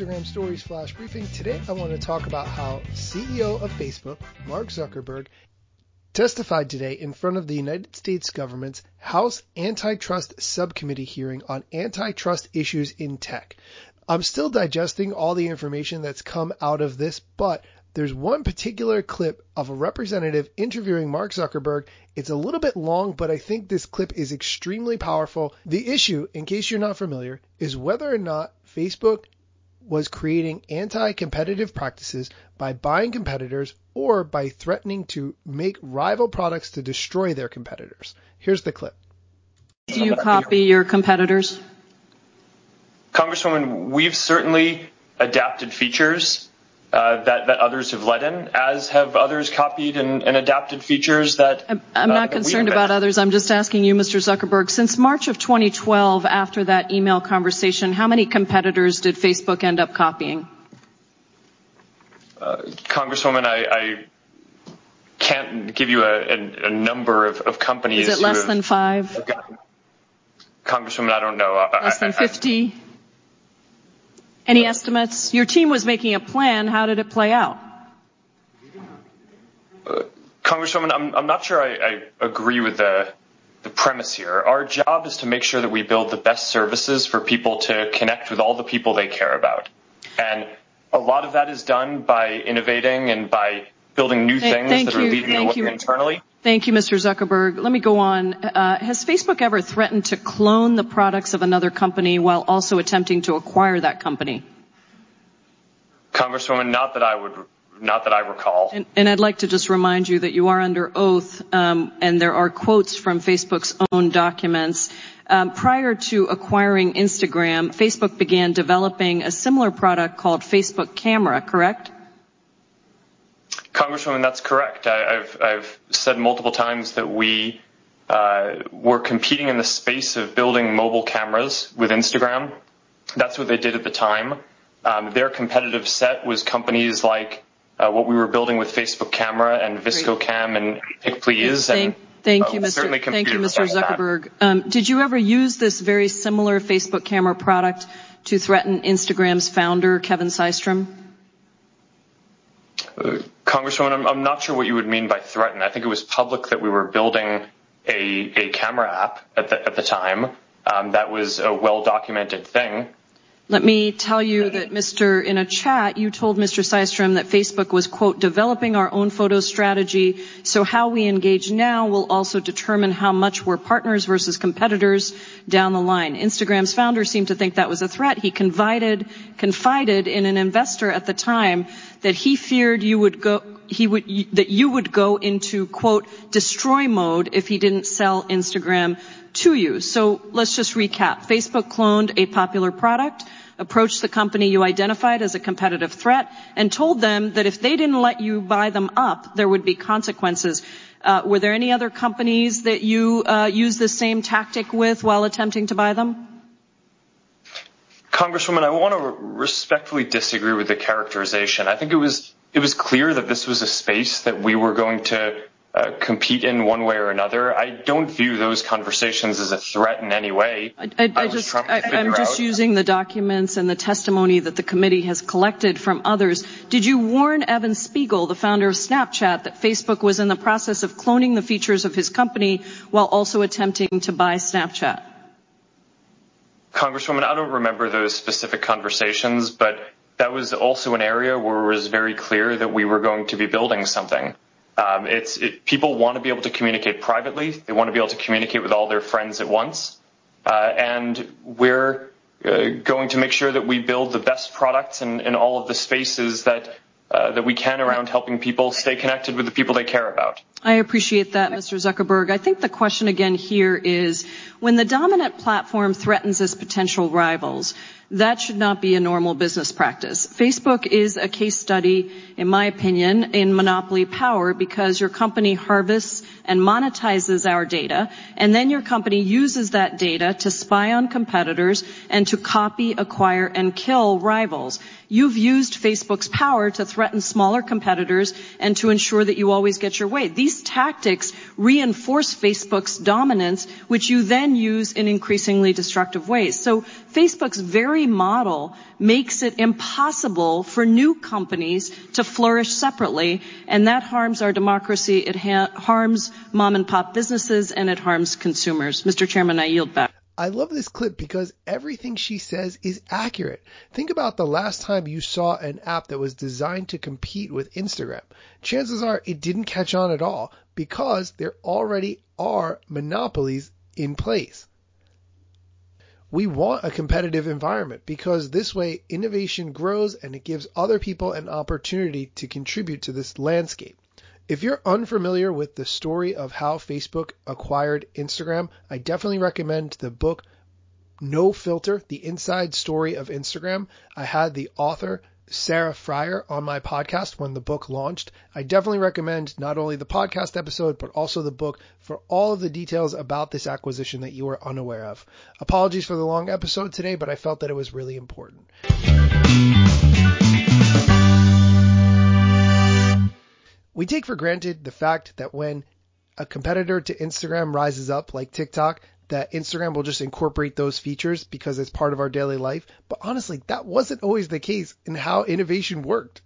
Instagram Stories Flash Briefing. Today I want to talk about how CEO of Facebook, Mark Zuckerberg, testified today in front of the United States government's House Antitrust Subcommittee hearing on antitrust issues in tech. I'm still digesting all the information that's come out of this, but there's one particular clip of a representative interviewing Mark Zuckerberg. It's a little bit long, but I think this clip is extremely powerful. The issue, in case you're not familiar, is whether or not Facebook was creating anti-competitive practices by buying competitors or by threatening to make rival products to destroy their competitors. Here's the clip. Do you copy your competitors? Congresswoman, we've certainly adapted features uh, that, that others have led in, as have others copied and, and adapted features that. I'm, I'm not uh, concerned about others. I'm just asking you, Mr. Zuckerberg, since March of 2012, after that email conversation, how many competitors did Facebook end up copying? Uh, Congresswoman, I, I, can't give you a, a, a number of, of, companies. Is it less than five? Congresswoman, I don't know. Less than 50? Any estimates? Your team was making a plan. How did it play out? Uh, Congresswoman, I'm, not sure I, agree with the, the premise here. Our job is to make sure that we build the best services for people to connect with all the people they care about. And a lot of that is done by innovating and by building new things that you. are leading thank the way you. internally. Thank you, Mr. Zuckerberg. Let me go on. Uh, has Facebook ever threatened to clone the products of another company while also attempting to acquire that company? Congresswoman, not that I would not that I recall. And, and, I'd like to just remind you that you are under oath, um, and there are quotes from Facebook's own documents. Um, prior to acquiring Instagram, Facebook began developing a similar product called Facebook Camera, correct? Congresswoman, that's correct. I, have I've said multiple times that we uh, were competing in the space of building mobile cameras with Instagram. That's what they did at the time. Um, their competitive set was companies like uh, what we were building with Facebook Camera and VSCO Cam and PicPlz. Thank, and, thank you, Mr. Thank you, Mr. Zuckerberg. Um, did you ever use this very similar Facebook Camera product to threaten Instagram's founder, Kevin Systrom? Uh, Congresswoman, I'm, I'm, not sure what you would mean by threaten. I think it was public that we were building a, a camera app at the, at the time. Um, that was a well-documented thing. Let me tell you that Mr. in a chat, you told Mr. Systrom that Facebook was, quote, developing our own photo strategy. So how we engage now will also determine how much we're partners versus competitors down the line. Instagram's founder seemed to think that was a threat. He confided, confided in an investor at the time that he feared you would go, he would, that you would go into, quote, destroy mode if he didn't sell Instagram to you. So let's just recap. Facebook cloned a popular product approached the company you identified as a competitive threat and told them that if they didn't let you buy them up, there would be consequences. Uh, were there any other companies that you uh, used the same tactic with while attempting to buy them? Congresswoman, I want to respectfully disagree with the characterization. I think it was it was clear that this was a space that we were going to uh, compete in one way or another. I don't view those conversations as a threat in any way. I, I, I just, I, am just using the documents and the testimony that the committee has collected from others. Did you warn Evan Spiegel, the founder of Snapchat, that Facebook was in the process of cloning the features of his company while also attempting to buy Snapchat? Congresswoman, I don't remember those specific conversations, but that was also an area where it was very clear that we were going to be building something. Um, it's it, people want to be able to communicate privately. They want to be able to communicate with all their friends at once, uh, and we're uh, going to make sure that we build the best products in, in all of the spaces that uh, that we can around helping people stay connected with the people they care about. I appreciate that, Mr. Zuckerberg. I think the question again here is when the dominant platform threatens its potential rivals, that should not be a normal business practice. Facebook is a case study, in my opinion, in monopoly power because your company harvests and monetizes our data, and then your company uses that data to spy on competitors and to copy, acquire, and kill rivals. You've used Facebook's power to threaten smaller competitors and to ensure that you always get your way. These tactics reinforce Facebook's dominance, which you then use in increasingly destructive ways. So Facebook's very very model makes it impossible for new companies to flourish separately, and that harms our democracy, it ha- harms mom and pop businesses, and it harms consumers. Mr. Chairman, I yield back. I love this clip because everything she says is accurate. Think about the last time you saw an app that was designed to compete with Instagram. Chances are it didn't catch on at all because there already are monopolies in place. We want a competitive environment because this way innovation grows and it gives other people an opportunity to contribute to this landscape. If you're unfamiliar with the story of how Facebook acquired Instagram, I definitely recommend the book No Filter, The Inside Story of Instagram. I had the author Sarah Frier on my podcast when the book launched. I definitely recommend not only the podcast episode, but also the book for all of the details about this acquisition that you were unaware of. Apologies for the long episode today, but I felt that it was really important. We take for granted the fact that when a competitor to Instagram rises up like TikTok, that Instagram will just incorporate those features because it's part of our daily life. But honestly, that wasn't always the case in how innovation worked.